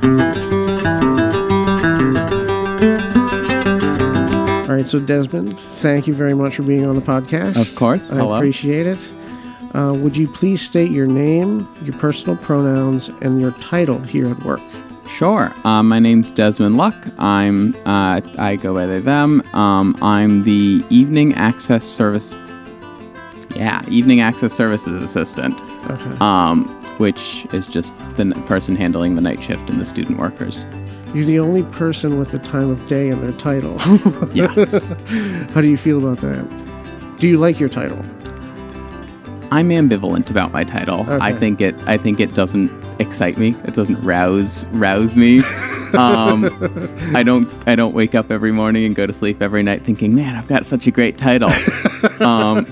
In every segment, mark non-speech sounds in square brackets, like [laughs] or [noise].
All right, so Desmond, thank you very much for being on the podcast. Of course. I Hello. appreciate it. Uh, would you please state your name, your personal pronouns, and your title here at work? Sure. Um, my name's Desmond Luck. I'm uh, I go by they them. Um, I'm the evening access service. Yeah, evening access services assistant. Okay. Um, which is just the person handling the night shift and the student workers. You're the only person with the time of day in their title. Yes. [laughs] How do you feel about that? Do you like your title? I'm ambivalent about my title. I think it. I think it doesn't excite me. It doesn't rouse rouse me. [laughs] Um, I don't. I don't wake up every morning and go to sleep every night thinking, "Man, I've got such a great title." um,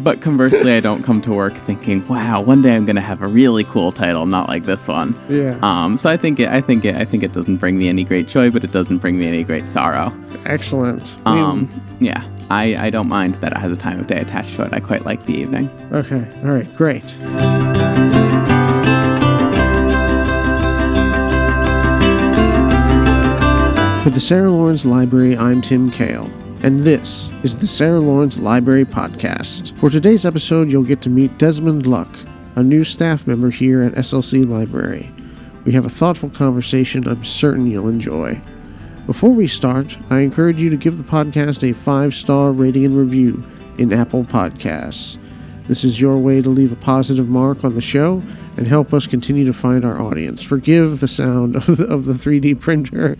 but conversely, I don't come to work thinking, "Wow, one day I'm going to have a really cool title, not like this one." Yeah. Um, so I think it. I think it. I think it doesn't bring me any great joy, but it doesn't bring me any great sorrow. Excellent. Um, yeah. I, I don't mind that it has a time of day attached to it. I quite like the evening. okay. All right. Great. For the Sarah Lawrence Library, I'm Tim Kale, and this is the Sarah Lawrence Library Podcast. For today's episode, you'll get to meet Desmond Luck, a new staff member here at SLC Library. We have a thoughtful conversation I'm certain you'll enjoy. Before we start, I encourage you to give the podcast a five star rating and review in Apple Podcasts. This is your way to leave a positive mark on the show and help us continue to find our audience. Forgive the sound [laughs] of the, of the 3D printer.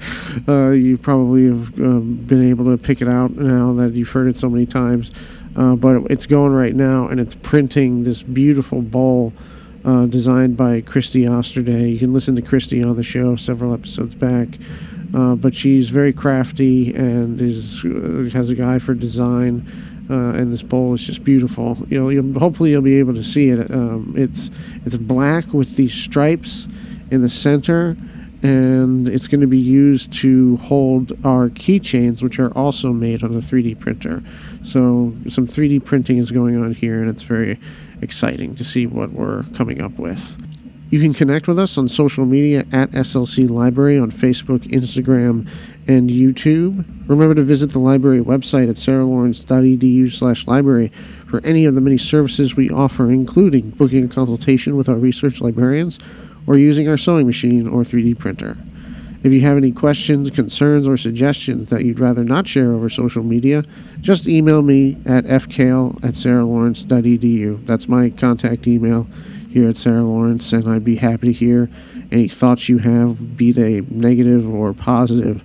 Uh, you probably have um, been able to pick it out now that you've heard it so many times. Uh, but it's going right now and it's printing this beautiful bowl uh, designed by Christy Osterday. You can listen to Christy on the show several episodes back. Uh, but she's very crafty and is uh, has a guy for design. Uh, and this bowl is just beautiful. You know, you'll, hopefully you'll be able to see it. Um, it's it's black with these stripes in the center, and it's going to be used to hold our keychains, which are also made on a 3D printer. So some 3D printing is going on here, and it's very exciting to see what we're coming up with. You can connect with us on social media at SLC Library on Facebook, Instagram, and YouTube. Remember to visit the library website at sarahlawrence.edu slash library for any of the many services we offer, including booking a consultation with our research librarians or using our sewing machine or 3D printer. If you have any questions, concerns, or suggestions that you'd rather not share over social media, just email me at fkale at sarahlawrence.edu. That's my contact email here at Sarah Lawrence, and I'd be happy to hear any thoughts you have, be they negative or positive,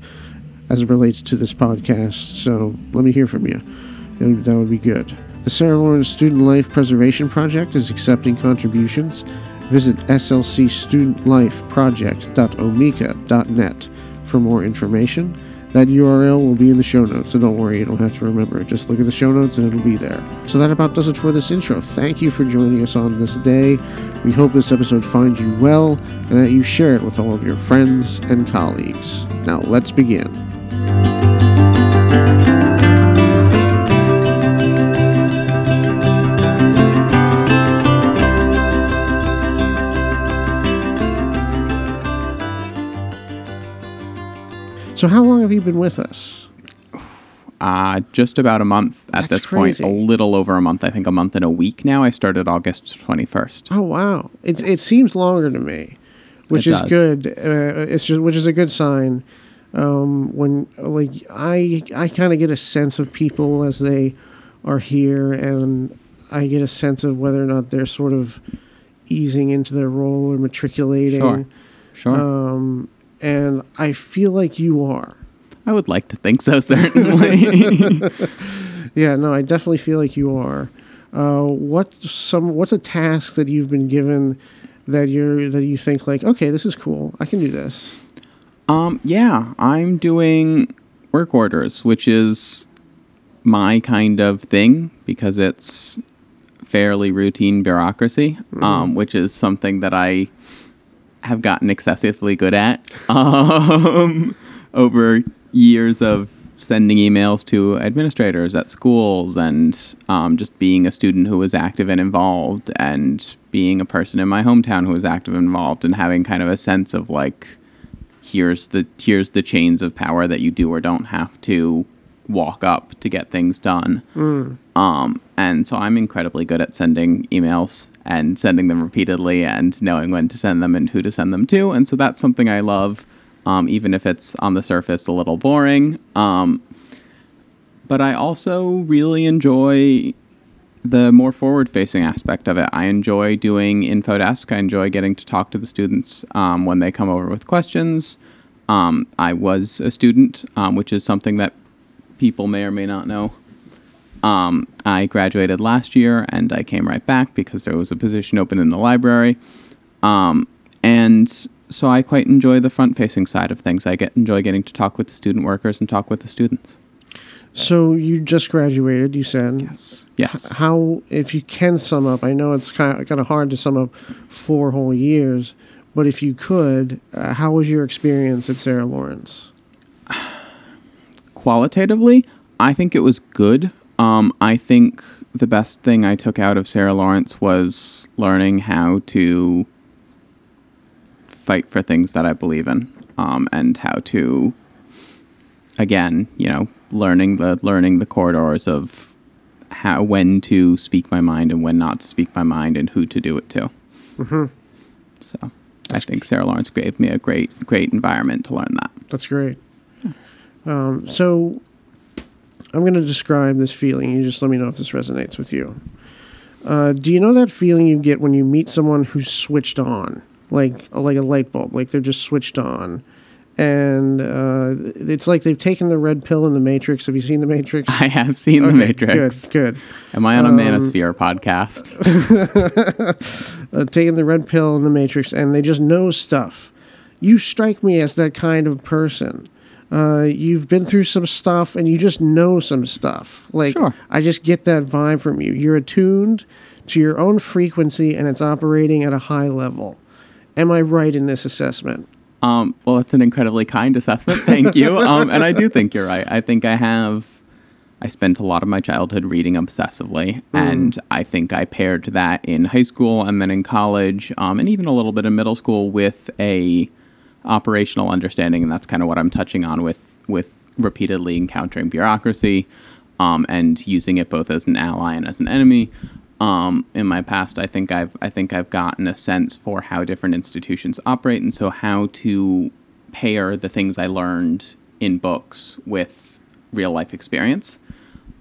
as it relates to this podcast. So let me hear from you. That would be good. The Sarah Lawrence Student Life Preservation Project is accepting contributions. Visit slcstudentLifeProject.omeka.net for more information. That URL will be in the show notes, so don't worry, you don't have to remember it. Just look at the show notes and it'll be there. So that about does it for this intro. Thank you for joining us on this day. We hope this episode finds you well and that you share it with all of your friends and colleagues. Now, let's begin. So, how long have you been with us? Uh, just about a month at That's this point. A little over a month. I think a month and a week now. I started August 21st. Oh wow, it it seems longer to me, which It is does. good. Uh, it's just which is a good sign. Um, when like I I kind of get a sense of people as they are here, and I get a sense of whether or not they're sort of easing into their role or matriculating. Sure. Sure. Um, and I feel like you are. I would like to think so, [laughs] certainly. [laughs] Yeah, no, I definitely feel like you are. Uh, what's some? What's a task that you've been given that you're that you think like, okay, this is cool. I can do this. um, yeah, I'm doing work orders, which is my kind of thing because it's fairly routine bureaucracy, um, which is something that I have gotten excessively good at um, [laughs] over years of sending emails to administrators at schools and um, just being a student who was active and involved and being a person in my hometown who was active and involved and having kind of a sense of like here's the here's the chains of power that you do or don't have to walk up to get things done. Um, and so I'm incredibly good at sending emails and sending them repeatedly and knowing when to send them and who to send them to. And so that's something I love, um, even if it's on the surface a little boring. Um, but I also really enjoy the more forward facing aspect of it. I enjoy doing info desk. I enjoy getting to talk to the students um, when they come over with questions. Um, I was a student, um, which is something that people may or may not know. Um, I graduated last year and I came right back because there was a position open in the library. Um, and so I quite enjoy the front facing side of things. I get enjoy getting to talk with the student workers and talk with the students. So you just graduated, you said. Yes. Yes. How, if you can sum up, I know it's kind of, kind of hard to sum up four whole years, but if you could, uh, how was your experience at Sarah Lawrence? Qualitatively, I think it was good. Um, I think the best thing I took out of Sarah Lawrence was learning how to fight for things that I believe in, um, and how to, again, you know, learning the learning the corridors of how when to speak my mind and when not to speak my mind and who to do it to. So, I think Sarah Lawrence gave me a great great environment to learn that. That's great. Um, so I'm going to describe this feeling. You just let me know if this resonates with you. Uh, do you know that feeling you get when you meet someone who's switched on, like like a light bulb, like they're just switched on, and uh, it's like they've taken the red pill in the Matrix. Have you seen the Matrix? [laughs] I have seen the Matrix. Good, good. Am I on a Manosphere podcast? [laughs] uh, taking the red pill in the Matrix, and they just know stuff. You strike me as that kind of person. Uh, you've been through some stuff, and you just know some stuff. Like Sure. I just get that vibe from you. You're attuned to your own frequency, and it's operating at a high level. Am I right in this assessment? Um, well, that's an incredibly kind assessment. [laughs] Thank you. Um, and I do think you're right. I think I have. I spent a lot of my childhood reading obsessively, and I think I paired that in high school and then in college, um, and even a little bit in middle school with a operational understanding, and that's kind of what I'm touching on with with repeatedly encountering bureaucracy um, and using it both as an ally and as an enemy. Um, in my past, I think I've I think I've gotten a sense for how different institutions operate, and so how to pair the things I learned in books with real life experience.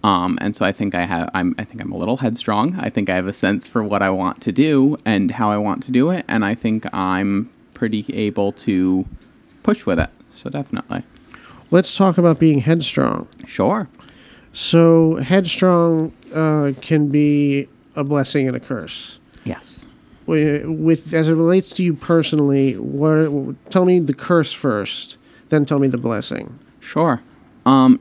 Um, and so I think I have I'm I think I'm a little headstrong. I think I have a sense for what I want to do and how I want to do it, and I think I'm pretty able to push with it. So definitely, Let's talk about being headstrong. sure. So headstrong uh, can be a blessing and a curse. Yes. Wi- with as it relates to you personally, what tell me the curse first, then tell me the blessing. Sure. Um,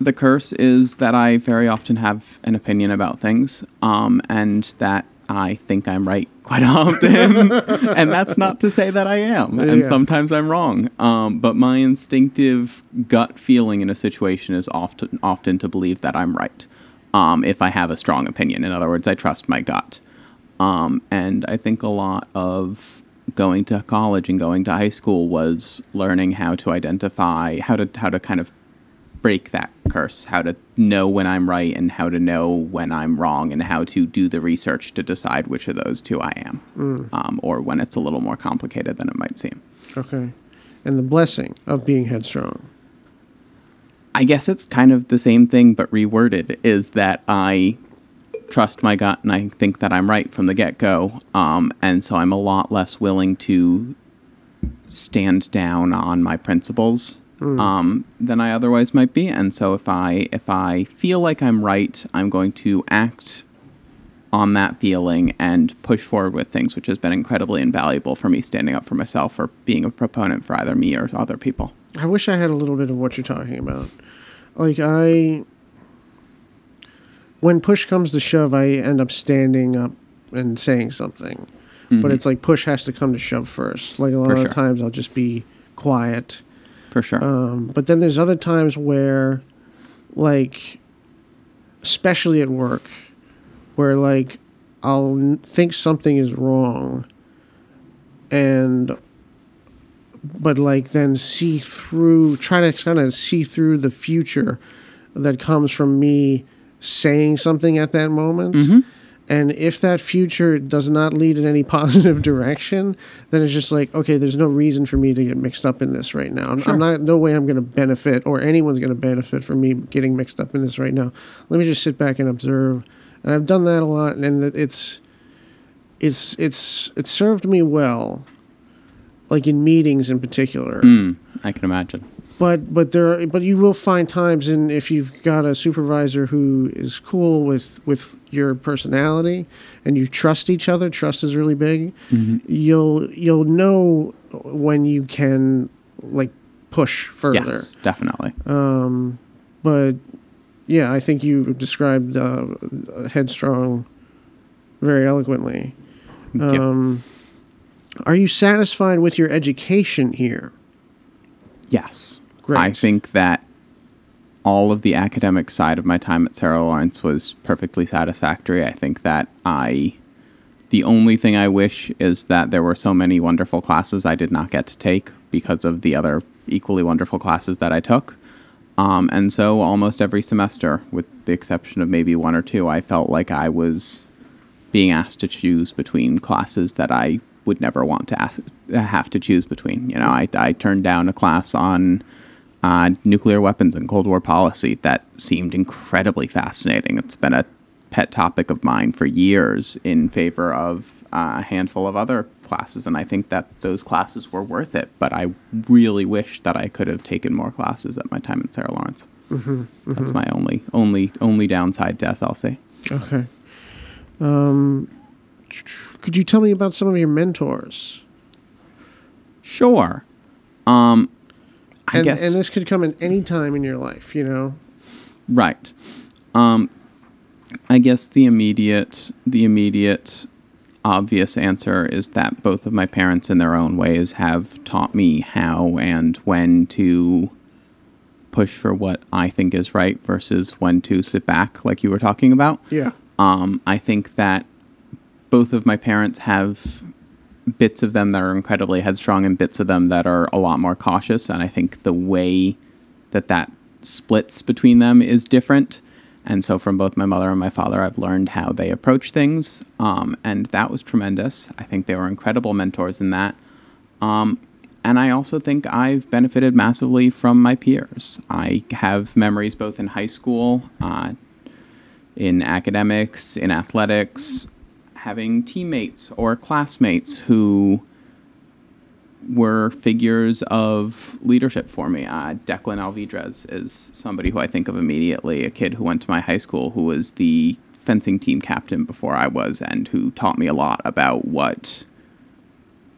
the curse is that I very often have an opinion about things, um, and that I think I'm right quite [laughs] often. and that's not to say that I am, and sometimes I'm wrong. Um, but my instinctive gut feeling in a situation is often often to believe that I'm right. Um, if I have a strong opinion, in other words, I trust my gut. Um, and I think a lot of going to college and going to high school was learning how to identify how to how to kind of break that curse, how to know when I'm right and how to know when I'm wrong, and how to do the research to decide which of those two I am, um, or when it's a little more complicated than it might seem. Okay, and the blessing of being headstrong. I guess it's kind of the same thing, but reworded is that I trust my gut and I think that I'm right from the get go. Um, and so I'm a lot less willing to stand down on my principles um, than I otherwise might be. And so if I if I feel like I'm right, I'm going to act on that feeling and push forward with things, which has been incredibly invaluable for me standing up for myself or being a proponent for either me or other people. I wish I had a little bit of what you're talking about. Like I, when push comes to shove, I end up standing up and saying something. But it's like push has to come to shove first. Like a lot For of sure. times, I'll just be quiet. For sure. Um, but then there's other times where, like, especially at work, where like I'll n- think something is wrong, and but like then see through, try to kind of see through the future that comes from me saying something at that moment. Mm-hmm. And if that future does not lead in any [laughs] positive direction, then it's just like, okay, there's no reason for me to get mixed up in this right now. I'm- Sure. I'm not, no way I'm going to benefit or anyone's going to benefit from me getting mixed up in this right now. Let me just sit back and observe. And I've done that a lot, and it's, it's, it's, it's served me well, like in meetings in particular. Mm, I can imagine. but but there are, but you will find times and if you've got a supervisor who is cool with with your personality and you trust each other trust is really big you'll you'll know when you can like push further. Yes, definitely. um but yeah i think you described uh, headstrong very eloquently. Um are you satisfied with your education here Yes. Great. I think that all of the academic side of my time at Sarah Lawrence was perfectly satisfactory. I think that I, the only thing I wish is that there were so many wonderful classes I did not get to take because of the other equally wonderful classes that I took. Um, and so almost every semester, with the exception of maybe one or two, I felt like I was being asked to choose between classes that I would never want to ask, have to choose between. You know, I, I turned down a class on uh, nuclear weapons and Cold War policy that seemed incredibly fascinating. It's been a pet topic of mine for years in favor of uh, a handful of other classes, and I think that those classes were worth it. But I really wish that I could have taken more classes at my time at Sarah Lawrence. That's my only only only downside to SLC. Okay. Um, could you tell me about some of your mentors? Sure. Um, I and, guess and this could come at any time in your life, you know. right. Um, I guess the immediate the immediate obvious answer is that both of my parents, in their own ways, have taught me how and when to push for what I think is right versus when to sit back, like you were talking about. Yeah. Um, I think that both of my parents have bits of them that are incredibly headstrong and bits of them that are a lot more cautious. And I think the way that that splits between them is different. And so, from both my mother and my father, I've learned how they approach things. Um, and that was tremendous. I think they were incredible mentors in that. Um, and I also think I've benefited massively from my peers. I have memories both in high school, uh, in academics, in athletics, having teammates or classmates who were figures of leadership for me. Uh, Declan Alvidrez is somebody who I think of immediately, a kid who went to my high school who was the fencing team captain before I was and who taught me a lot about what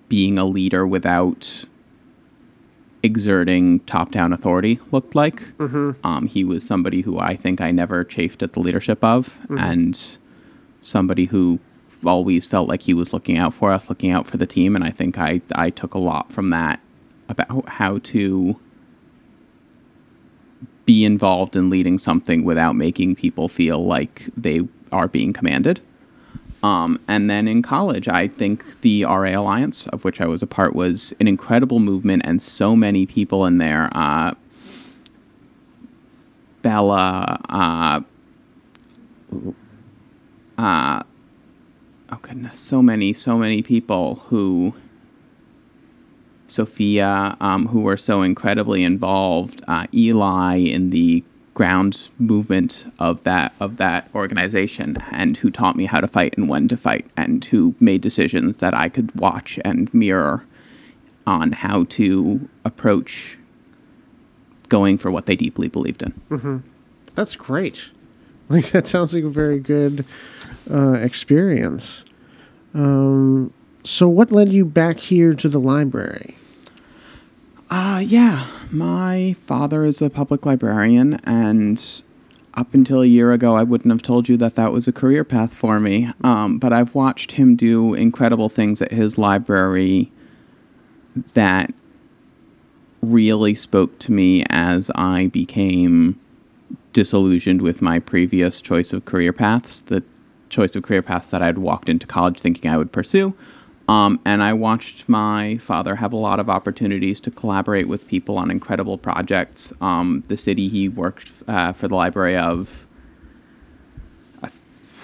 being a leader without exerting top-down authority looked like. Um, he was somebody who I think I never chafed at the leadership of, and somebody who always felt like he was looking out for us, looking out for the team. And I think I I took a lot from that about how to be involved in leading something without making people feel like they are being commanded. Um, and then in college, I think the RA Alliance, of which I was a part, was an incredible movement, and so many people in there. Uh, Bella, uh, uh, oh goodness, so many, so many people who, Sophia, um, who were so incredibly involved, uh, Eli in the ground movement of that of that organization, and who taught me how to fight and when to fight, and who made decisions that I could watch and mirror on how to approach going for what they deeply believed in. That's great. [laughs] Like that sounds like a very good uh, experience. Um, so, what led you back here to the library? Uh, yeah. My father is a public librarian, and up until a year ago, I wouldn't have told you that that was a career path for me. Um, but I've watched him do incredible things at his library that really spoke to me as I became disillusioned with my previous choice of career paths, the choice of career paths that I'd walked into college thinking I would pursue. Um, and I watched my father have a lot of opportunities to collaborate with people on incredible projects. Um, the city he worked uh, for the library of uh,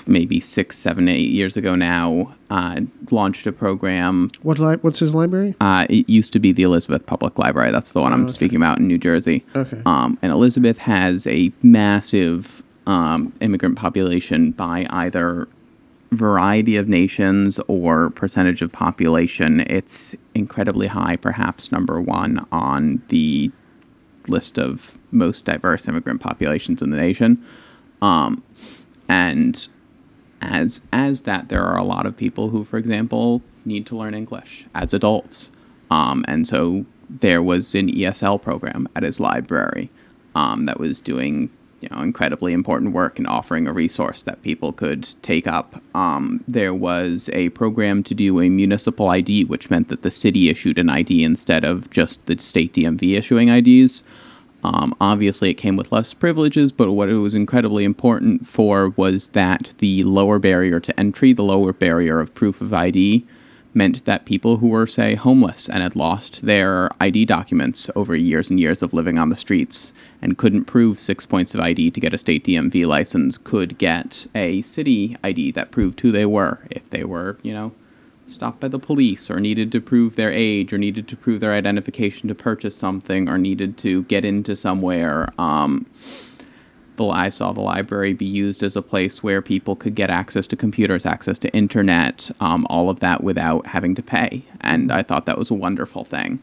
maybe six, seven, eight years ago now uh, launched a program. What li- What's his library? Uh, it used to be the Elizabeth Public Library. That's the one I'm okay. speaking about in New Jersey. Okay. Um, and Elizabeth has a massive um, immigrant population by either variety of nations or percentage of population. It's incredibly high, perhaps number one on the list of most diverse immigrant populations in the nation. Um, and as as that, there are a lot of people who, for example, need to learn English as adults, um, and so there was an ESL program at his library um, that was doing you know incredibly important work and offering a resource that people could take up. Um, there was a program to do a municipal ID, which meant that the city issued an ID instead of just the state DMV issuing IDs. Um, obviously, it came with less privileges, but what it was incredibly important for was that the lower barrier to entry, the lower barrier of proof of ID, meant that people who were, say, homeless and had lost their ID documents over years and years of living on the streets and couldn't prove six points of ID to get a state DMV license could get a city ID that proved who they were if they were, you know, stopped by the police or needed to prove their age or needed to prove their identification to purchase something or needed to get into somewhere. Um, the I saw the library be used as a place where people could get access to computers, access to internet, um, all of that without having to pay, and I thought that was a wonderful thing.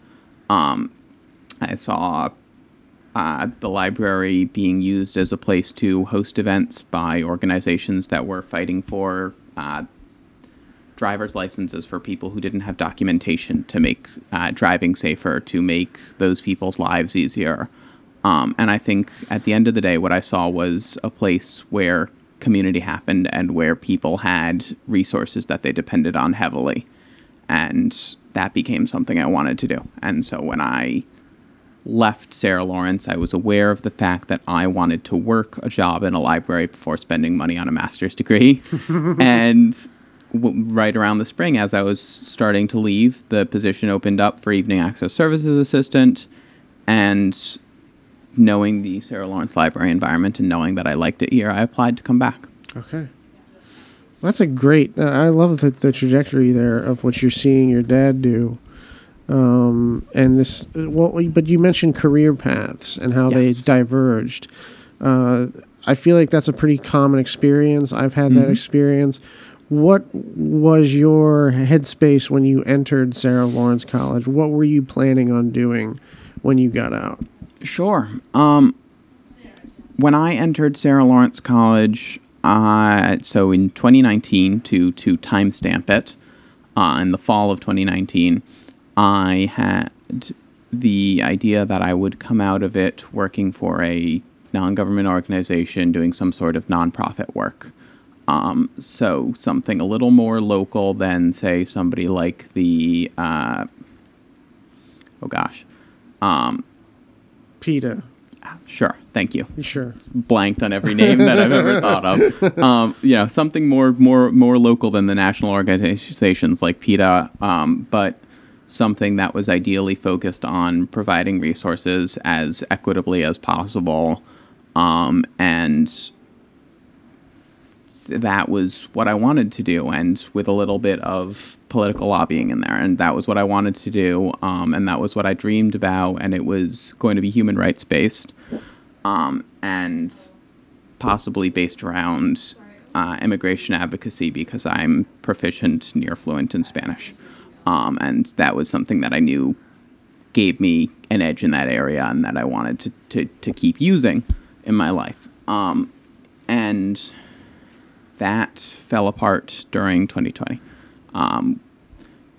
Um, I saw uh, the library being used as a place to host events by organizations that were fighting for uh, driver's licenses for people who didn't have documentation to make uh, driving safer, to make those people's lives easier. Um, and I think at the end of the day, what I saw was a place where community happened and where people had resources that they depended on heavily. And that became something I wanted to do. And so when I left Sarah Lawrence, I was aware of the fact that I wanted to work a job in a library before spending money on a master's degree. [laughs] and w- right around the spring, as I was starting to leave, the position opened up for evening access services assistant. And knowing the Sarah Lawrence Library environment and knowing that I liked it here, I applied to come back. Okay. That's a great. Uh, I love the, the trajectory there of what you're seeing your dad do. Um, and this, well, but you mentioned career paths and how Yes. they diverged. Uh, I feel like that's a pretty common experience. I've had that Mhm. experience. What was your headspace when you entered Sarah Lawrence College? What were you planning on doing when you got out? Sure. Um, when I entered Sarah Lawrence College, uh, so in 2019, to to timestamp it, uh, in the fall of 2019, I had the idea that I would come out of it working for a non-government organization doing some sort of nonprofit work. Um, so something a little more local than, say, somebody like the, uh, oh gosh, um, PETA. Sure, thank you. Sure. Blanked on every name that I've ever thought of. [laughs] Um, you know, something more more more local than the national organizations like PETA, um, but something that was ideally focused on providing resources as equitably as possible, um, and that was what I wanted to do, and with a little bit of political lobbying in there, and that was what I wanted to do, um, and that was what I dreamed about, and it was going to be human rights based, um, and possibly based around uh, immigration advocacy because I'm proficient, near fluent in Spanish, um, and that was something that I knew gave me an edge in that area, and that I wanted to to, to keep using in my life, um, and that fell apart during 2020. Um,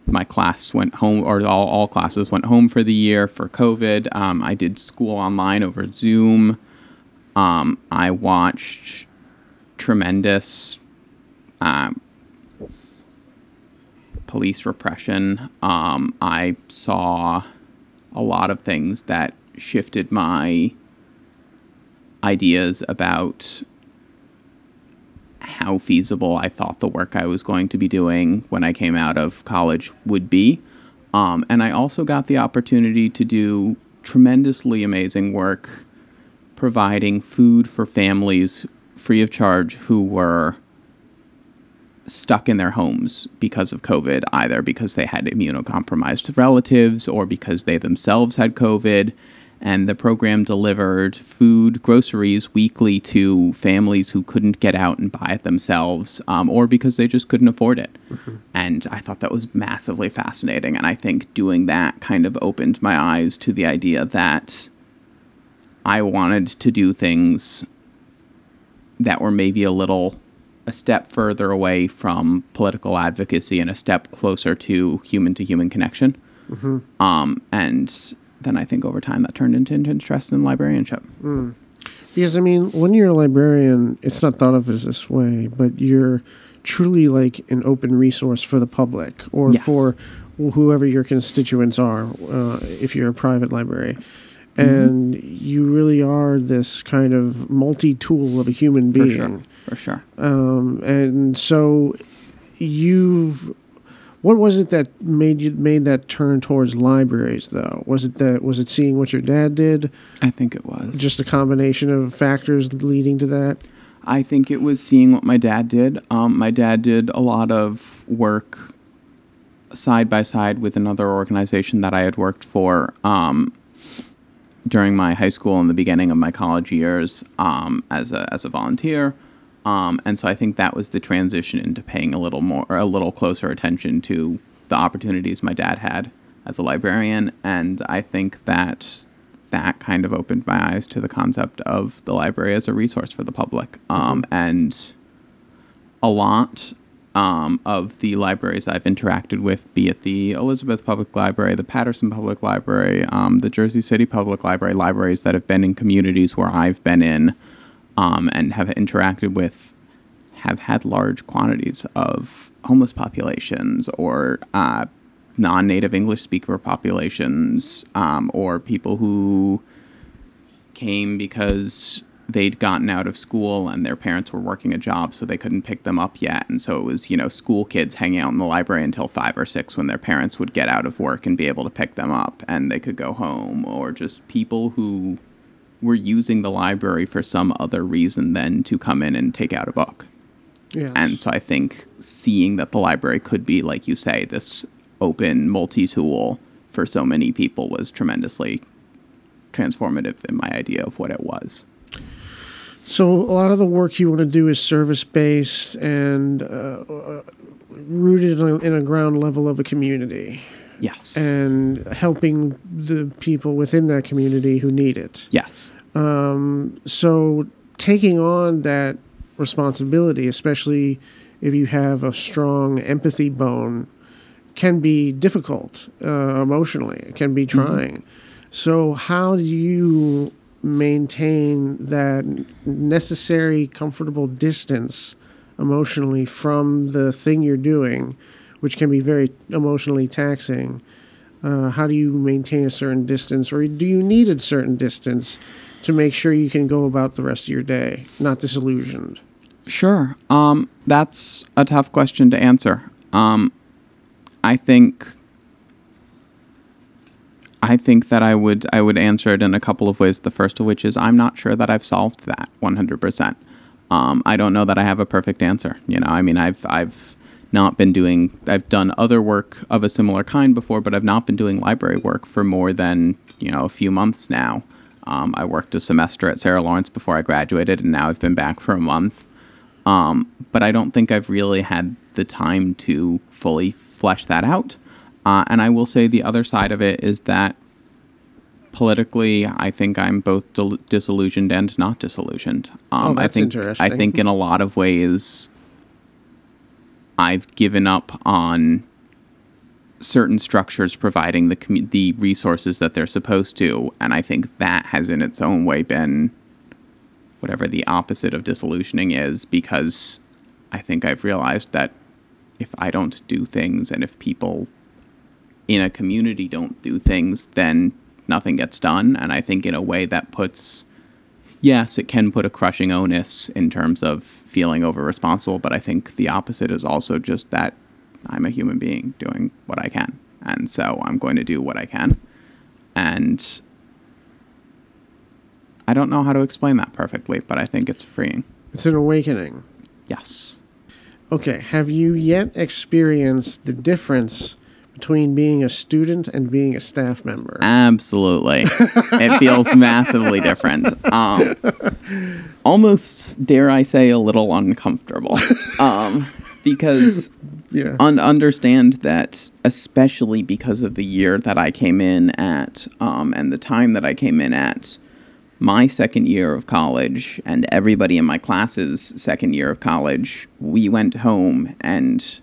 my class went home, or all, all classes went home for the year for COVID. Um, I did school online over Zoom. Um, I watched tremendous um, police repression. Um, I saw a lot of things that shifted my ideas about how feasible I thought the work I was going to be doing when I came out of college would be. Um, and I also got the opportunity to do tremendously amazing work providing food for families free of charge who were stuck in their homes because of COVID, either because they had immunocompromised relatives or because they themselves had COVID. And the program delivered food, groceries weekly to families who couldn't get out and buy it themselves um, or because they just couldn't afford it. Mm-hmm. And I thought that was massively fascinating. And I think doing that kind of opened my eyes to the idea that I wanted to do things that were maybe a little a step further away from political advocacy and a step closer to human to human connection. Mm-hmm. Um, and then I think over time that turned into interest in librarianship. Mm. Because I mean, when you're a librarian, it's not thought of as this way, but you're truly like an open resource for the public or yes. for whoever your constituents are. Uh, if you're a private library, Mm-hmm. and you really are this kind of multi-tool of a human being. For sure. For sure. Um, and so you've what was it that made you made that turn towards libraries though? Was it that was it seeing what your dad did? I think it was. Just a combination of factors leading to that? I think it was seeing what my dad did. Um, my dad did a lot of work side by side with another organization that i had worked for um, during my high school and the beginning of my college years um, as a as a volunteer. Um, and so I think that was the transition into paying a little more, a little closer attention to the opportunities my dad had as a librarian. And I think that that kind of opened my eyes to the concept of the library as a resource for the public. Um. And a lot um, of the libraries I've interacted with, be it the Elizabeth Public Library, the Paterson Public Library, um, the Jersey City Public Library, libraries that have been in communities where I've been in um, and have interacted with, have had large quantities of homeless populations or uh, non native English speaker populations um, or people who came because they'd gotten out of school and their parents were working a job so they couldn't pick them up yet. And so it was you know school kids hanging out in the library until five or six when their parents would get out of work and be able to pick them up and they could go home or just people who were using the library for some other reason than to come in and take out a book yes. and so i think seeing that the library could be like you say this open multi-tool for so many people was tremendously transformative in my idea of what it was so a lot of the work you want to do is service based and uh, uh, rooted in a, in a, ground level of a community. Yes. And helping the people within that community who need it. Yes. Um, so taking on that responsibility, especially if you have a strong empathy bone, can be difficult uh, emotionally. It can be mm-hmm. trying. Mm-hmm. So how do you maintain that necessary, comfortable distance emotionally from the thing you're doing, which can be very emotionally taxing. Uh, how do you maintain a certain distance, or do you need a certain distance to make sure you can go about the rest of your day not disillusioned? Sure. Um, that's a tough question to answer. Um, I think I think that I would I would answer it in a couple of ways. The first of which is I'm not sure that I've solved that 100%. Um, I don't know that I have a perfect answer. You know, I mean, I've I've not been doing I've done other work of a similar kind before, but I've not been doing library work for more than you know a few months now. Um, I worked a semester at Sarah Lawrence before I graduated, and now I've been back for a month. Um, but I don't think I've really had the time to fully flesh that out. Uh, and I will say the other side of it is that politically, I think I'm both dil- disillusioned and not disillusioned. Um, oh, that's I think interesting. I think in a lot of ways, I've given up on certain structures providing the com- the resources that they're supposed to, and I think that has in its own way been whatever the opposite of disillusioning is, because I think I've realized that if I don't do things and if people in a community don't do things, then nothing gets done. And I think in a way that puts yes, it can put a crushing onus in terms of feeling over responsible, but I think the opposite is also just that I'm a human being doing what I can. And so I'm going to do what I can. And I don't know how to explain that perfectly, but I think it's freeing. It's an awakening. Yes. Okay, have you yet experienced the difference between being a student and being a staff member? Absolutely. it [laughs] feels massively different. Um, almost, dare I say, a little uncomfortable. Um, because [laughs] yeah. un- understand that, especially because of the year that I came in at um, and the time that I came in at, my second year of college and everybody in my class's second year of college, we went home and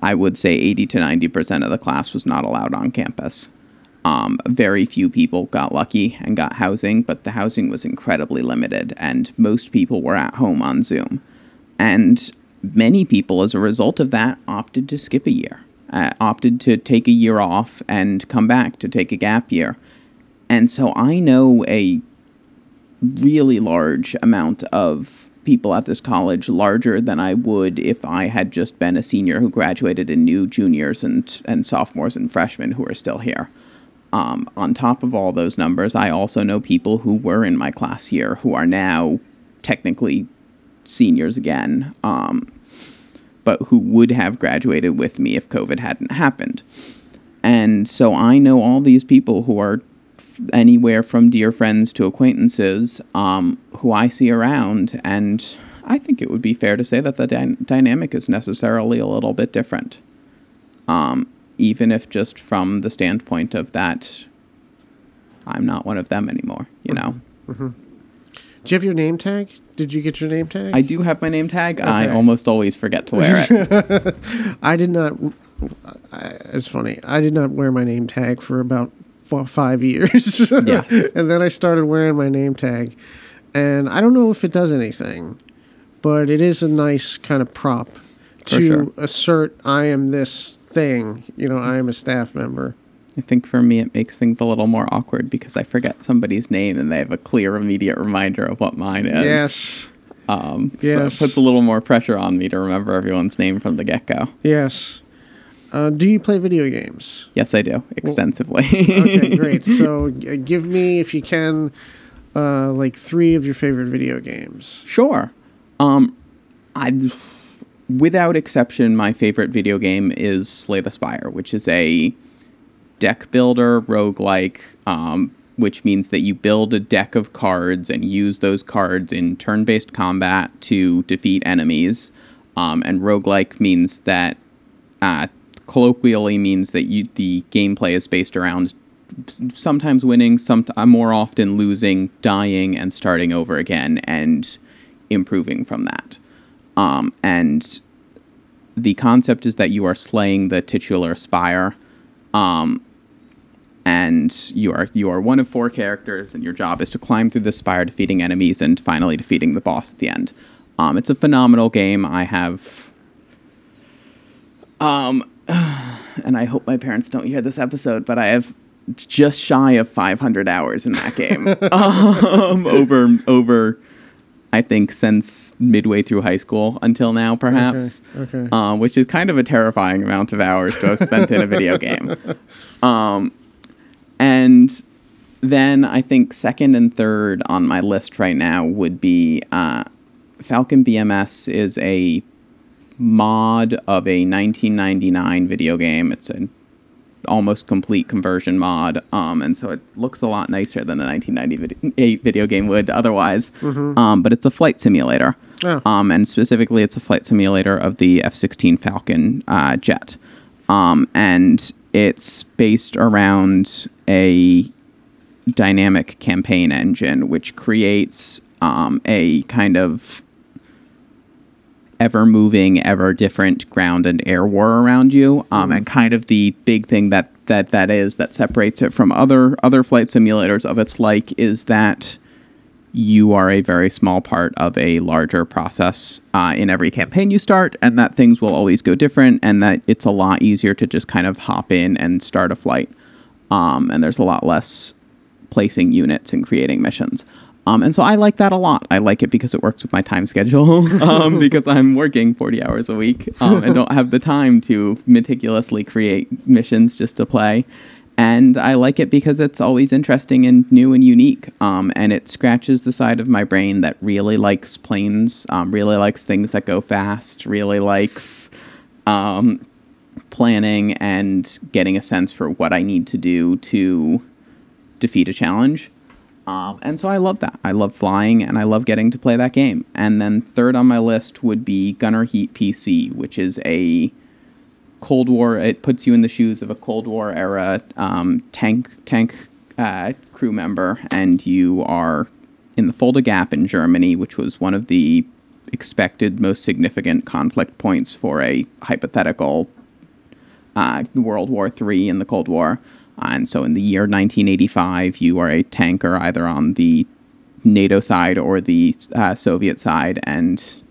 I would say 80 to 90% of the class was not allowed on campus. Um, very few people got lucky and got housing, but the housing was incredibly limited, and most people were at home on Zoom. And many people, as a result of that, opted to skip a year, uh, opted to take a year off and come back to take a gap year. And so I know a really large amount of people at this college, larger than I would if I had just been a senior who graduated and knew juniors and, and sophomores and freshmen who are still here. Um, on top of all those numbers, I also know people who were in my class here who are now technically seniors again, um, but who would have graduated with me if COVID hadn't happened. And so I know all these people who are anywhere from dear friends to acquaintances um, who I see around, and I think it would be fair to say that the dy- dynamic is necessarily a little bit different. Um, even if just from the standpoint of that, I'm not one of them anymore, you know? Do you have your name tag? Did you get your name tag? I do have my name tag. I almost always forget to wear it. [laughs] I did not. I, it's funny. I did not wear my name tag for about f- five years. [laughs] Yes. and then I started wearing my name tag, and I don't know if it does anything, but it is a nice kind of prop to sure. assert I am this thing. You know, I am a staff member. I think for me, it makes things a little more awkward because I forget somebody's name and they have a clear, immediate reminder of what mine is. Yes. Um, Yes. So it puts a little more pressure on me to remember everyone's name from the get go. Yes. Uh, do you play video games? Yes, I do extensively. Okay, [laughs] great. So uh, give me, if you can, uh, like three of your favorite video games. Sure. Um, I, without exception, my favorite video game is Slay the Spire, which is a deck builder roguelike, um, which means that you build a deck of cards and use those cards in turn based combat to defeat enemies. Um, and roguelike means that, uh, colloquially, means that you, the gameplay is based around sometimes winning, some more often losing, dying, and starting over again, and improving from that. Um, and the concept is that you are slaying the titular spire, um, and you are you are one of four characters, and your job is to climb through the spire, defeating enemies, and finally defeating the boss at the end. Um, it's a phenomenal game. I have. Um, [sighs] and I hope my parents don't hear this episode, but I have just shy of 500 hours in that game. [laughs] um, over over, I think since midway through high school until now, perhaps. Okay. Um, which is kind of a terrifying amount of hours to have spent in a video game. [laughs] Um, and then I think second and third on my list right now would be uh, Falcon BMS is a mod of a 1999 video game. It's an almost complete conversion mod, um, and so it looks a lot nicer than a 1998 video game would otherwise. Um, but it's a flight simulator, Oh. um, and specifically, it's a flight simulator of the F-16 Falcon uh, jet, um, and it's based around a dynamic campaign engine, which creates um, a kind of ever moving, ever different ground and air war around you. Um, and kind of the big thing that, that that is that separates it from other other flight simulators of its like is that you are a very small part of a larger process uh, in every campaign you start, and that things will always go different, and that it's a lot easier to just kind of hop in and start a flight. Um, and there's a lot less placing units and creating missions. Um, and so I like that a lot. I like it because it works with my time schedule, [laughs] um, [laughs] because I'm working 40 hours a week um, and don't have the time to meticulously create missions just to play. And I like it because it's always interesting and new and unique. Um, and it scratches the side of my brain that really likes planes, um, really likes things that go fast, really likes um, planning and getting a sense for what I need to do to defeat a challenge. Um, and so I love that. I love flying and I love getting to play that game. And then third on my list would be Gunner Heat PC, which is a Cold War. It puts you in the shoes of a Cold War era um, tank tank uh, crew member, and you are in the Fulda Gap in Germany, which was one of the expected most significant conflict points for a hypothetical uh, World War III in the Cold War. And so in the year 1985, you are a tanker either on the NATO side or the uh, Soviet side, and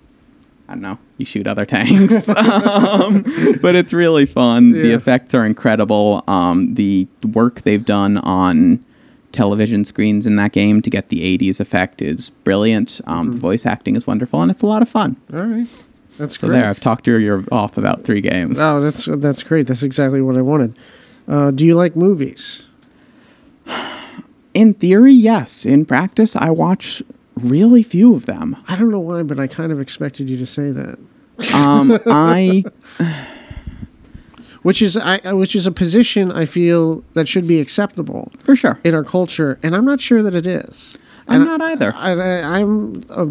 I don't know, you shoot other tanks. [laughs] um, but it's really fun. The effects are incredible. Um, the work they've done on television screens in that game to get the 80s effect is brilliant. Um, The voice acting is wonderful, and it's a lot of fun. All right. That's So great. there, I've talked to you your ear off about three games. Oh, that's that's great. That's exactly what I wanted. Uh, do you like movies? [sighs] In theory, yes. In practice, I watch really few of them. I don't know why, but I kind of expected you to say that. Um, [laughs] I [sighs] Which is I which is a position I feel that should be acceptable for sure. in our culture, and I'm not sure that it is. I'm And not either. I, I, I'm a,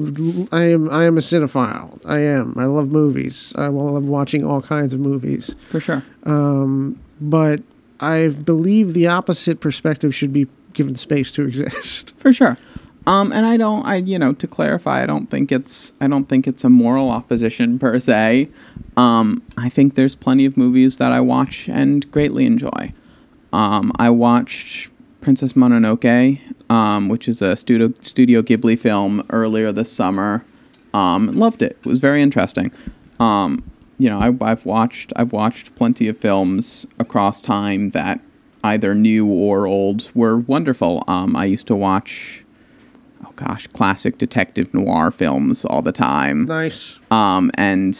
I am I am a cinephile. I am. I love movies. I love watching all kinds of movies. For sure. But I believe the opposite perspective should be given space to [laughs] exist. For sure. Um, and I don't, I you know, to clarify, I don't think it's, I don't think it's a moral opposition per se. Um, I think there's plenty of movies that I watch and greatly enjoy. Um, I watched Princess Mononoke, um, which is a studio Studio Ghibli film earlier this summer. Um, loved it. It was very interesting. Um, you know, I, I've watched I've watched plenty of films across time that either new or old were wonderful. Um, I used to watch, oh gosh, classic detective noir films all the time. Nice. Um, and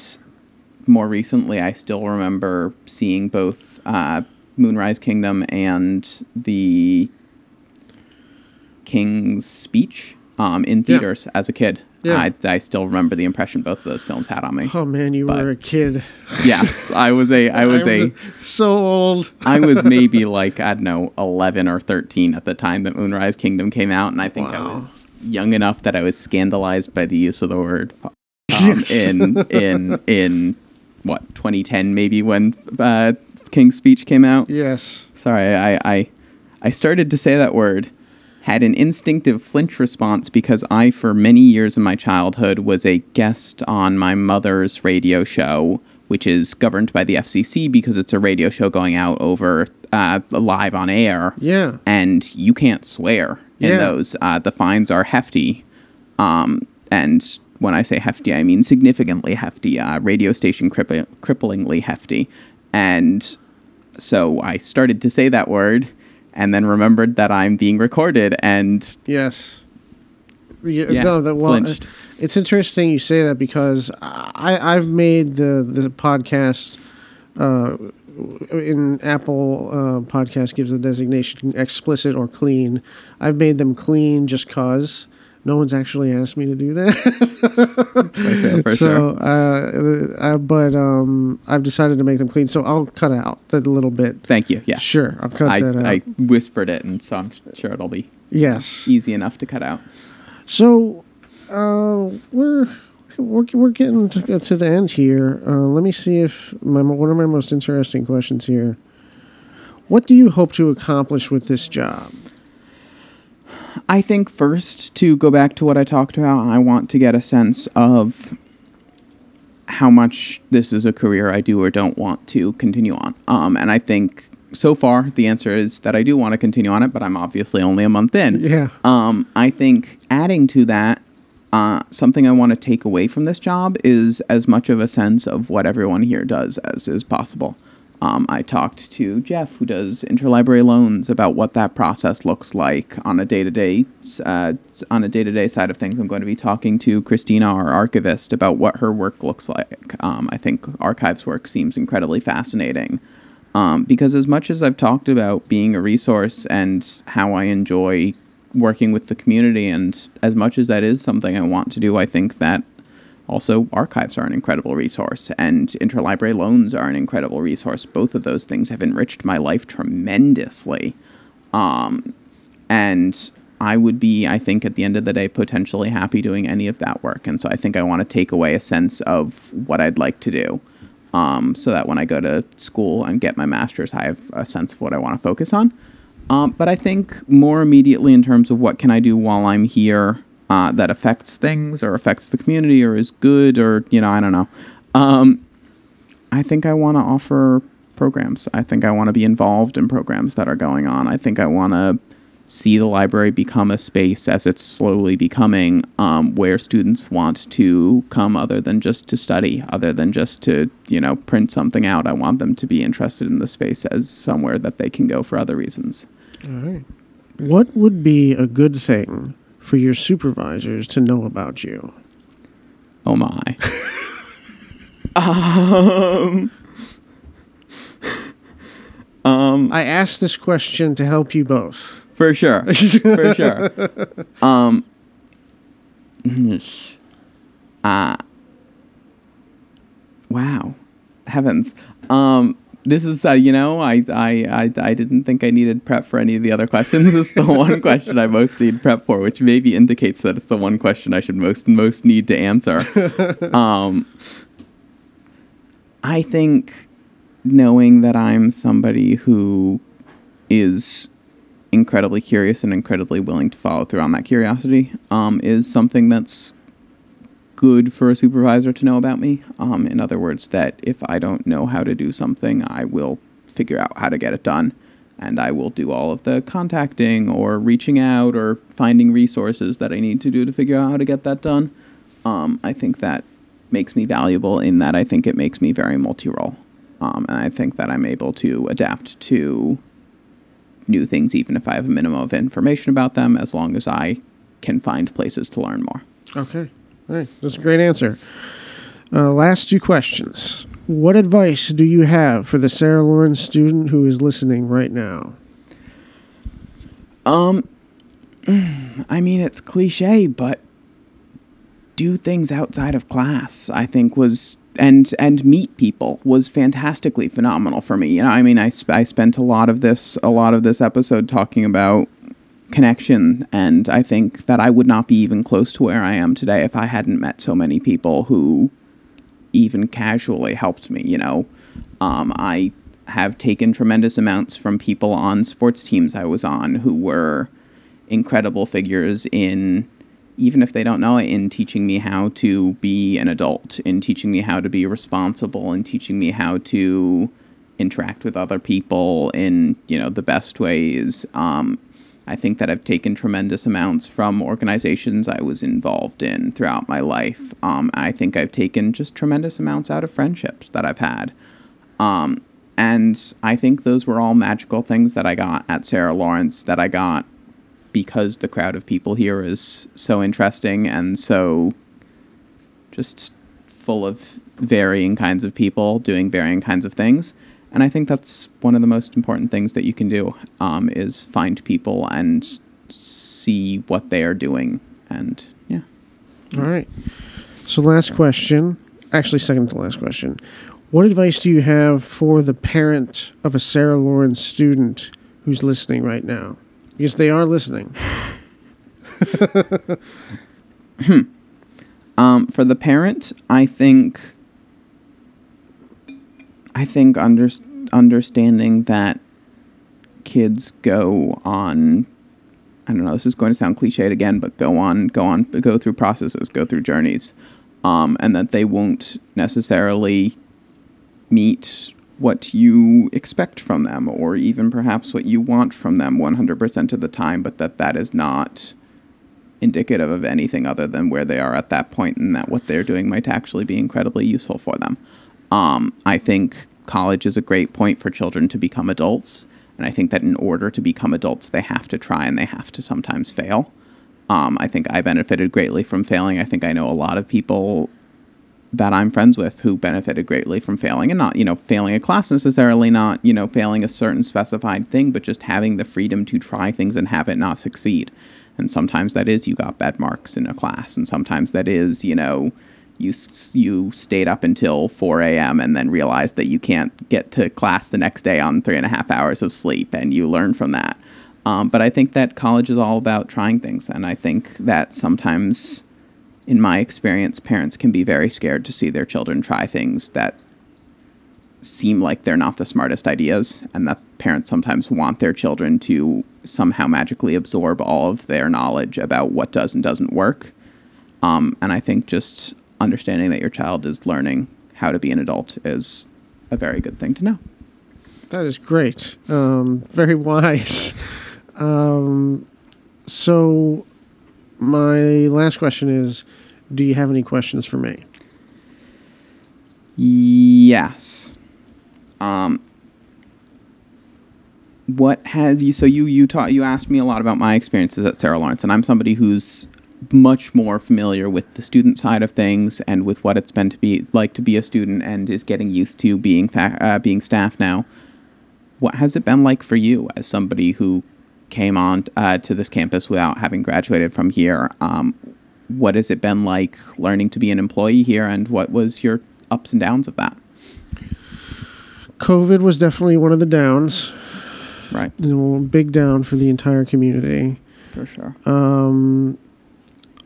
more recently, I still remember seeing both uh, Moonrise Kingdom and the King's Speech um, in theaters as a kid. Yeah. I, I still remember the impression both of those films had on me. Oh man, you But- were a kid. yes, I was a I was [laughs] a I'm so old. I was [laughs] maybe like I don't know, eleven or thirteen at the time that Moonrise Kingdom came out, and I think I was young enough that I was scandalized by the use of the word um, Yes. in [laughs] in in what 2010 maybe when uh, King's Speech came out. Yes. Sorry, I, I I started to say that word, had an instinctive flinch response because I, for many years in my childhood, was a guest on my mother's radio show, which is governed by the FCC because it's a radio show going out over uh, live on air. Yeah. And you can't swear in Yeah. those. Uh, the fines are hefty. Um, and when I say hefty, I mean significantly hefty. Uh, radio station cripp- cripplingly hefty. And so I started to say that word and then remembered that I'm being recorded and Yes. Yeah, Yeah, no, that well, flinched. uh, it's interesting you say that because I I've made the the podcast. Uh, in Apple uh, podcast gives the designation explicit or clean. I've made them clean just cause. No one's actually asked me to do that. for [laughs] so, sure. uh, uh, but um, I've decided to make them clean. So I'll cut out that little bit. Thank you. Yes. Sure, I'll cut I, that out. I whispered it and so I'm sure it'll be yes. easy enough to cut out. So uh, we're we're we're getting to, to the end here. Uh, let me see if my one of my most interesting questions here. What do you hope to accomplish with this job? I think first to go back to what I talked about, I want to get a sense of how much this is a career I do or don't want to continue on. Um, and I think so far the answer is that I do want to continue on it, but I'm obviously only a month in. Yeah. Um, I think adding to that, uh, something I want to take away from this job is as much of a sense of what everyone here does as is possible. Um, I talked to Jeff, who does interlibrary loans, about what that process looks like on a day to day on a day to day side of things. I'm going to be talking to Christina, our archivist, about what her work looks like. Um, I think archives work seems incredibly fascinating um, because as much as I've talked about being a resource and how I enjoy working with the community, and as much as that is something I want to do, I think that also, archives are an incredible resource, and interlibrary loans are an incredible resource. Both of those things have enriched my life tremendously. Um, and I would be, I think, at the end of the day, potentially happy doing any of that work. And so I think I want to take away a sense of what I'd like to do um, so that when I go to school and get my master's, I have a sense of what I want to focus on. Um, but I think more immediately in terms of what can I do while I'm here uh, that affects things or affects the community or is good or you know I don't know. Um, I think I want to offer programs. I think I want to be involved in programs that are going on. I think I want to see the library become a space as it's slowly becoming um, where students want to come other than just to study other than just to you know print something out i want them to be interested in the space as somewhere that they can go for other reasons all right what would be a good thing for your supervisors to know about you? Oh my. [laughs] um, um, I asked this question to help you both. For sure. For sure. [laughs] Um, uh, wow. Heavens. Um, this is uh, you know I, I I I didn't think I needed prep for any of the other questions. this is the [laughs] one question I most need prep for, which maybe indicates that it's the one question I should most most need to answer. [laughs] um, I think knowing that I'm somebody who is incredibly curious and incredibly willing to follow through on that curiosity um, is something that's good for a supervisor to know about me. Um, in other words, that if I don't know how to do something, I will figure out how to get it done. And I will do all of the contacting or reaching out or finding resources that I need to do to figure out how to get that done. Um, I think that makes me valuable in that I think it makes me very multi role. Um, and I think that I'm able to adapt to new things, even if I have a minimum of information about them, as long as I can find places to learn more. Okay. Right, that's a great answer. Uh, last two questions. What advice do you have for the Sarah Lawrence student who is listening right now? Um, [clears throat] I mean, it's cliche, but do things outside of class. I think was and and meet people was fantastically phenomenal for me. You know, I mean, I I spent a lot of this a lot of this episode talking about connection. And I think that I would not be even close to where I am today if I hadn't met so many people who even casually helped me. You know, um, I have taken tremendous amounts from people on sports teams I was on who were incredible figures in even if they don't know it in teaching me how to be an adult in teaching me how to be responsible in teaching me how to interact with other people in you know the best ways um, I think that I've taken tremendous amounts from organizations I was involved in throughout my life. Um, I think I've taken just tremendous amounts out of friendships that I've had. Um, and I think those were all magical things that I got at Sarah Lawrence that I got because the crowd of people here is so interesting and so just full of varying kinds of people doing varying kinds of things. And I think that's one of the most important things that you can do um, is find people and see what they are doing. And yeah. All right. So, last question, actually, second to last question. What advice do you have for the parent of a Sarah Lawrence student who's listening right now? Because they are listening. [laughs] um, for the parent, I think I think under, understanding that kids go on I don't know, this is going to sound cliched again, but go on, go on, go through processes, go through journeys, um, and that they won't necessarily meet what you expect from them, or even perhaps what you want from them 100% of the time, but that that is not indicative of anything other than where they are at that point, and that what they're doing might actually be incredibly useful for them. Um, I think college is a great point for children to become adults. And I think that in order to become adults, they have to try and they have to sometimes fail. Um, I think I benefited greatly from failing. I think I know a lot of people that I'm friends with who benefited greatly from failing and not, you know, failing a class necessarily, not, you know, failing a certain specified thing, but just having the freedom to try things and have it not succeed. And sometimes that is you got bad marks in a class, and sometimes that is, you know, you you stayed up until 4 a.m. and then realized that you can't get to class the next day on three and a half hours of sleep, and you learn from that. Um, but I think that college is all about trying things, and I think that sometimes in my experience, parents can be very scared to see their children try things that seem like they're not the smartest ideas, and that parents sometimes want their children to somehow magically absorb all of their knowledge about what does and doesn't work. Um, and I think just understanding that your child is learning how to be an adult is a very good thing to know. That is great. Um, very [laughs] wise. Um, so, my last question is Do you have any questions for me? Yes. Um, what has you? So you you taught you asked me a lot about my experiences at Sarah Lawrence, and I'm somebody who's much more familiar with the student side of things and with what it's been to be like to be a student and is getting used to being fa- uh, being staff now. What has it been like for you as somebody who came on uh, to this campus without having graduated from here? Um, what has it been like learning to be an employee here, and what was your ups and downs of that? COVID was definitely one of the downs. Right. Big down for the entire community. For sure. Um,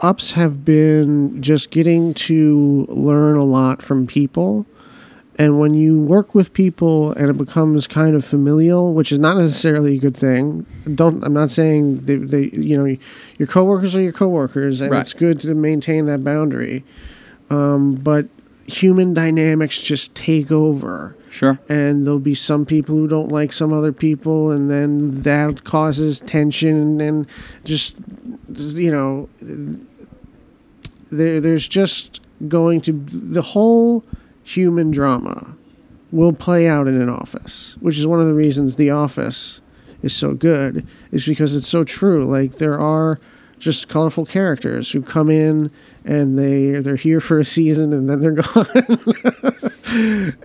ups have been just getting to learn a lot from people. And when you work with people and it becomes kind of familial, which is not necessarily a good thing. Don't I'm not saying they, they you know your coworkers are your coworkers and Right. it's good to maintain that boundary. Um, but human dynamics just take over Sure. and there'll be some people who don't like some other people and then that causes tension and just you know there there's just going to the whole human drama will play out in an office which is one of the reasons the office is so good is because it's so true like there are just colorful characters who come in and they they're here for a season and then they're [laughs] gone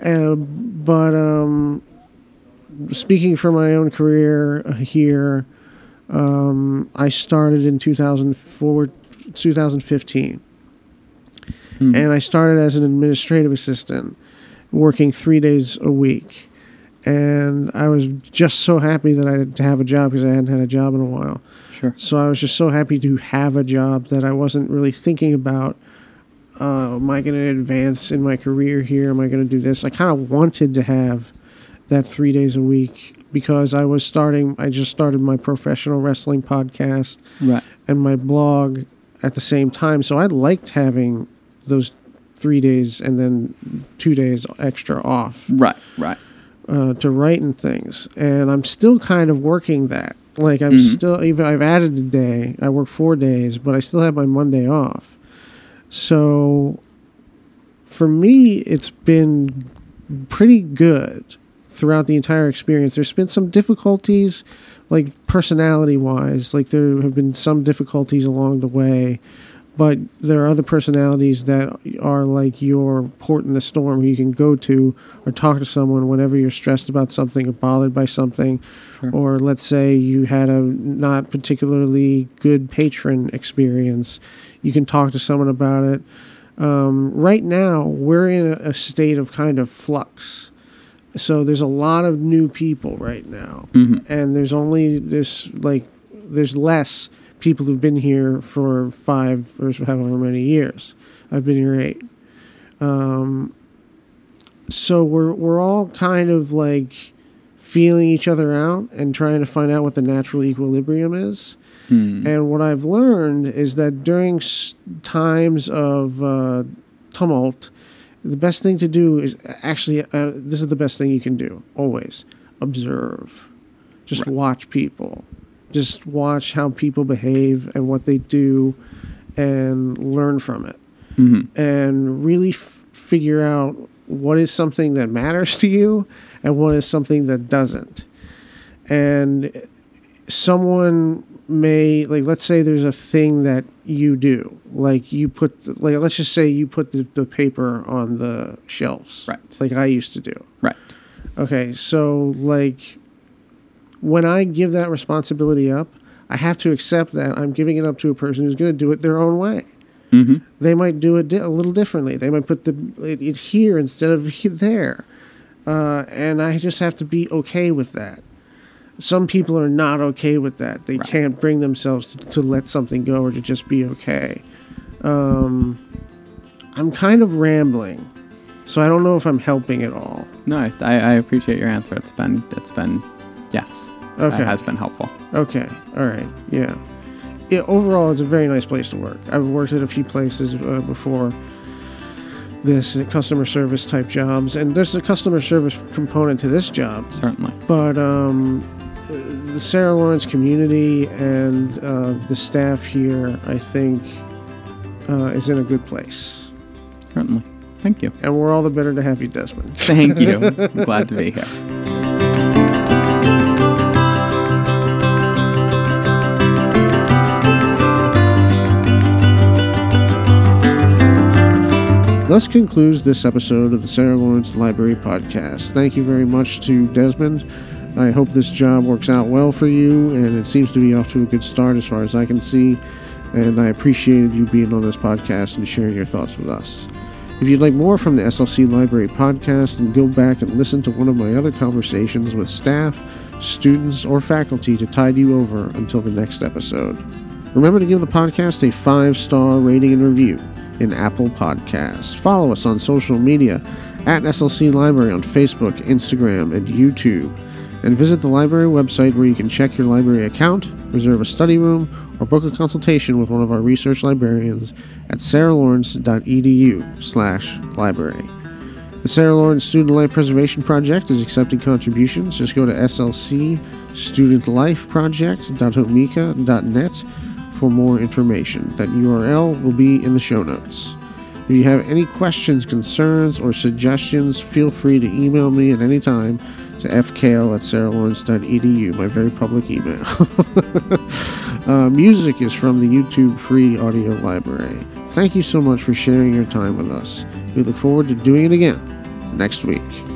um, but um, speaking for my own career uh, here, um, I started in 2004, 2015. Hmm. And I started as an administrative assistant, working three days a week. And I was just so happy that I had to have a job because I hadn't had a job in a while. Sure. So I was just so happy to have a job that I wasn't really thinking about. Uh, am I going to advance in my career here? Am I going to do this? I kind of wanted to have that three days a week because I was starting. I just started my professional wrestling podcast Right. and my blog at the same time. So I liked having those three days and then two days extra off Right. Right. uh, to write and things, and I'm still kind of working that. Like I'm Mhm. still even I've added a day. I work four days, but I still have my Monday off. So for me, it's been pretty good throughout the entire experience. There's been some difficulties, like personality wise. Like there have been some difficulties along the way, but there are other personalities that are like your port in the storm who you can go to or talk to someone whenever you're stressed about something or bothered by something. Sure. Or let's say you had a not particularly good patron experience, you can talk to someone about it. Um, right now, we're in a, state of kind of flux. So there's a lot of new people right now hmm and there's only this like there's less people who've been here for five or however many years. I've been here eight. Um, so we're we're all kind of like feeling each other out and trying to find out what the natural equilibrium is. Hmm. And what I've learned is that during s- times of uh, tumult, the best thing to do is actually uh, this is the best thing you can do always observe. Just Right. watch people. Just watch how people behave and what they do and learn from it hmm and really f- figure out what is something that matters to you and what is something that doesn't. And someone may like let's say there's a thing that you do like you put the, like let's just say you put the, the paper on the shelves Right. like i used to do Right. okay so like when i give that responsibility up i have to accept that i'm giving it up to a person who's going to do it their own way. Mm-hmm. they might do it di- a little differently. They might put the it, it here instead of he- there. Uh, and i just have to be okay with that. Some people are not okay with that. They Right. can't bring themselves to, to let something go or to just be okay. Um, i'm kind of rambling so i don't know if i'm helping at all. No, I, I appreciate your answer. It's been it's been yes. Okay. It has been helpful. Okay. All right. Yeah. Yeah. Overall, it's a very nice place to work. I've worked at a few places uh, before this uh, customer service type jobs, and there's a customer service component to this job. Certainly. But um, the Sarah Lawrence community and uh, the staff here, I think, uh, is in a good place. Certainly. Thank you. And we're all the better to have you, Desmond. Thank you. [laughs] I'm glad to be here. Thus concludes this episode of the Sarah Lawrence Library Podcast. Thank you very much to Desmond. I hope this job works out well for you, and it seems to be off to a good start as far as I can see. And I appreciated you being on this podcast and sharing your thoughts with us. If you'd like more from the SLC Library Podcast, then go back and listen to one of my other conversations with staff, students, or faculty to tide you over until the next episode. Remember to give the podcast a five star rating and review in Apple Podcasts. Follow us on social media at SLC Library on Facebook, Instagram, and YouTube. And visit the library website where you can check your library account, reserve a study room, or book a consultation with one of our research librarians at sarahlawrence.edu slash library. The Sarah Lawrence Student Life Preservation Project is accepting contributions. Just go to slcstudentlifeproject.omeka.net for more information. That URL will be in the show notes. If you have any questions, concerns, or suggestions, feel free to email me at any time to fkl at sarahlawrence.edu, my very public email. [laughs] uh, music is from the YouTube free audio library. Thank you so much for sharing your time with us. We look forward to doing it again next week.